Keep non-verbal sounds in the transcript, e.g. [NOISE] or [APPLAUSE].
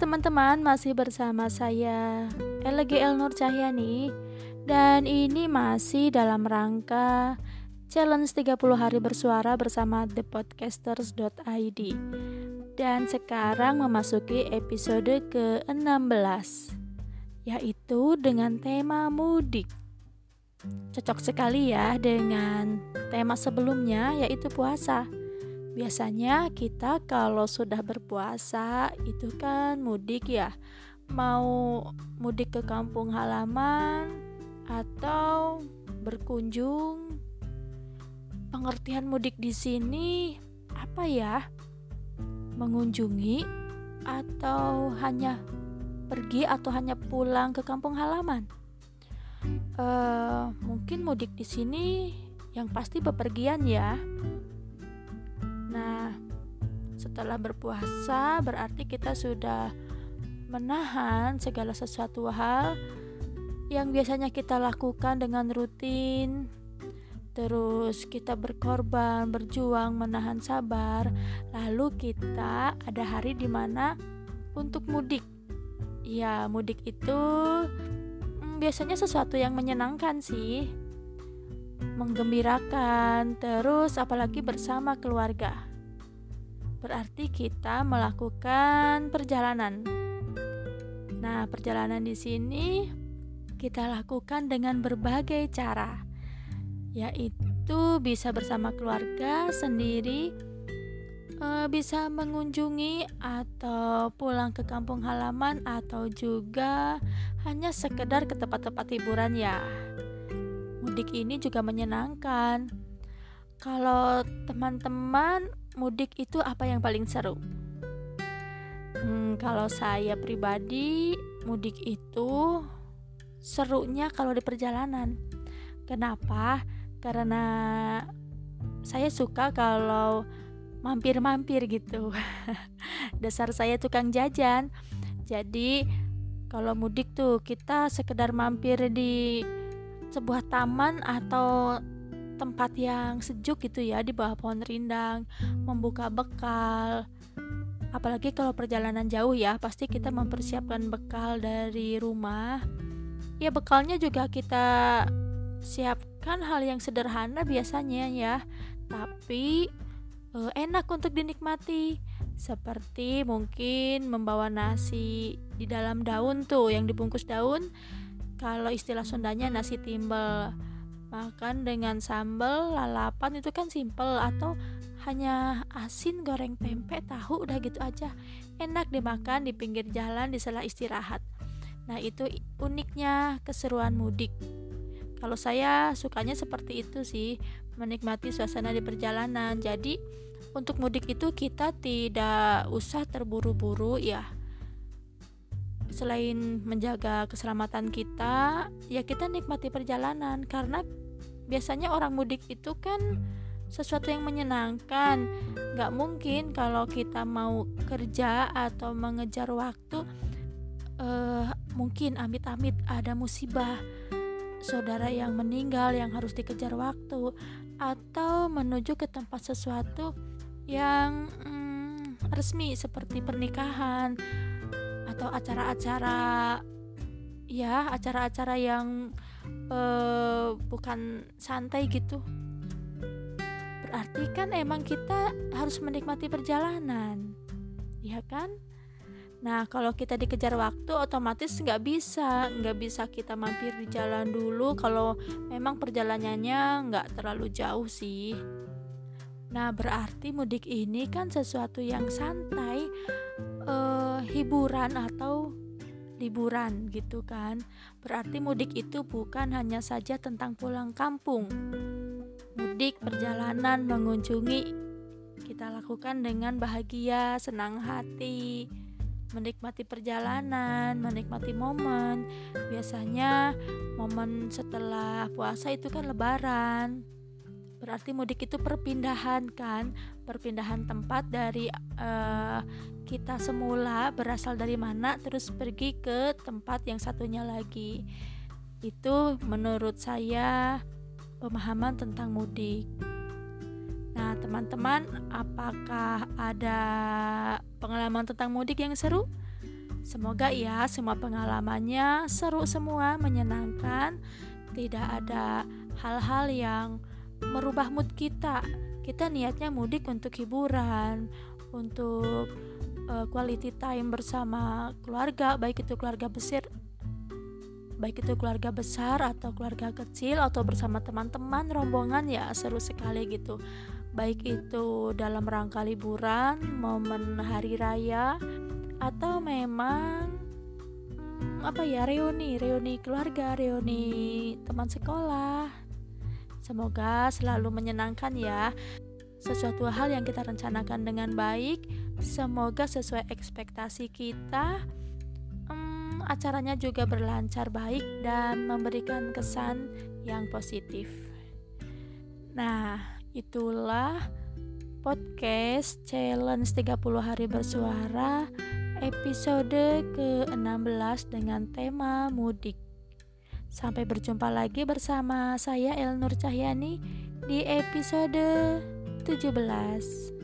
teman-teman, masih bersama saya LGL Nur Cahyani. Dan ini masih dalam rangka Challenge 30 hari bersuara bersama thepodcasters.id Dan sekarang memasuki episode ke-16 Yaitu dengan tema mudik. Cocok sekali ya dengan tema sebelumnya yaitu puasa Biasanya kita kalau sudah berpuasa itu kan mudik ya. Mau mudik ke kampung halaman atau berkunjung. Pengertian mudik di sini apa ya? Mengunjungi atau hanya pergi atau hanya pulang ke kampung halaman? Uh, mungkin mudik di sini yang pasti bepergian ya setelah berpuasa berarti kita sudah menahan segala sesuatu hal yang biasanya kita lakukan dengan rutin. Terus kita berkorban, berjuang, menahan sabar. Lalu kita ada hari di mana untuk mudik. Ya, mudik itu hmm, biasanya sesuatu yang menyenangkan sih menggembirakan, terus apalagi bersama keluarga. Berarti kita melakukan perjalanan. Nah, perjalanan di sini kita lakukan dengan berbagai cara, yaitu bisa bersama keluarga sendiri, eh, bisa mengunjungi atau pulang ke kampung halaman, atau juga hanya sekedar ke tempat-tempat hiburan, ya mudik ini juga menyenangkan. Kalau teman-teman mudik itu apa yang paling seru? Hmm, kalau saya pribadi mudik itu serunya kalau di perjalanan. Kenapa? Karena saya suka kalau mampir-mampir gitu. [LAUGHS] Dasar saya tukang jajan. Jadi kalau mudik tuh kita sekedar mampir di sebuah taman atau tempat yang sejuk gitu ya di bawah pohon rindang, membuka bekal. Apalagi kalau perjalanan jauh ya, pasti kita mempersiapkan bekal dari rumah. Ya bekalnya juga kita siapkan hal yang sederhana biasanya ya, tapi eh, enak untuk dinikmati. Seperti mungkin membawa nasi di dalam daun tuh yang dibungkus daun kalau istilah Sundanya nasi timbel makan dengan sambal lalapan itu kan simple atau hanya asin goreng tempe tahu udah gitu aja. Enak dimakan di pinggir jalan di sela istirahat. Nah itu uniknya keseruan mudik. Kalau saya sukanya seperti itu sih menikmati suasana di perjalanan. Jadi untuk mudik itu kita tidak usah terburu-buru ya. Selain menjaga keselamatan kita, ya kita nikmati perjalanan. Karena biasanya orang mudik itu kan sesuatu yang menyenangkan. Gak mungkin kalau kita mau kerja atau mengejar waktu, uh, mungkin amit-amit ada musibah saudara yang meninggal yang harus dikejar waktu atau menuju ke tempat sesuatu yang hmm, resmi seperti pernikahan atau acara-acara ya acara-acara yang uh, bukan santai gitu berarti kan emang kita harus menikmati perjalanan ya kan Nah, kalau kita dikejar waktu, otomatis nggak bisa, nggak bisa kita mampir di jalan dulu. Kalau memang perjalanannya nggak terlalu jauh sih. Nah, berarti mudik ini kan sesuatu yang santai, uh, hiburan atau liburan gitu kan. Berarti mudik itu bukan hanya saja tentang pulang kampung. Mudik perjalanan mengunjungi kita lakukan dengan bahagia, senang hati, menikmati perjalanan, menikmati momen. Biasanya momen setelah puasa itu kan lebaran. Berarti mudik itu perpindahan kan, perpindahan tempat dari uh, kita semula berasal dari mana terus pergi ke tempat yang satunya lagi. Itu menurut saya pemahaman tentang mudik. Nah, teman-teman, apakah ada pengalaman tentang mudik yang seru? Semoga ya semua pengalamannya seru semua, menyenangkan, tidak ada hal-hal yang merubah mood kita. Kita niatnya mudik untuk hiburan, untuk uh, quality time bersama keluarga, baik itu keluarga besar baik itu keluarga besar atau keluarga kecil atau bersama teman-teman rombongan ya seru sekali gitu baik itu dalam rangka liburan momen hari raya atau memang hmm, apa ya reuni reuni keluarga reuni teman sekolah semoga selalu menyenangkan ya sesuatu hal yang kita rencanakan dengan baik semoga sesuai ekspektasi kita acaranya juga berlancar baik dan memberikan kesan yang positif. Nah, itulah podcast challenge 30 hari bersuara episode ke-16 dengan tema mudik. Sampai berjumpa lagi bersama saya Elnur Cahyani di episode 17.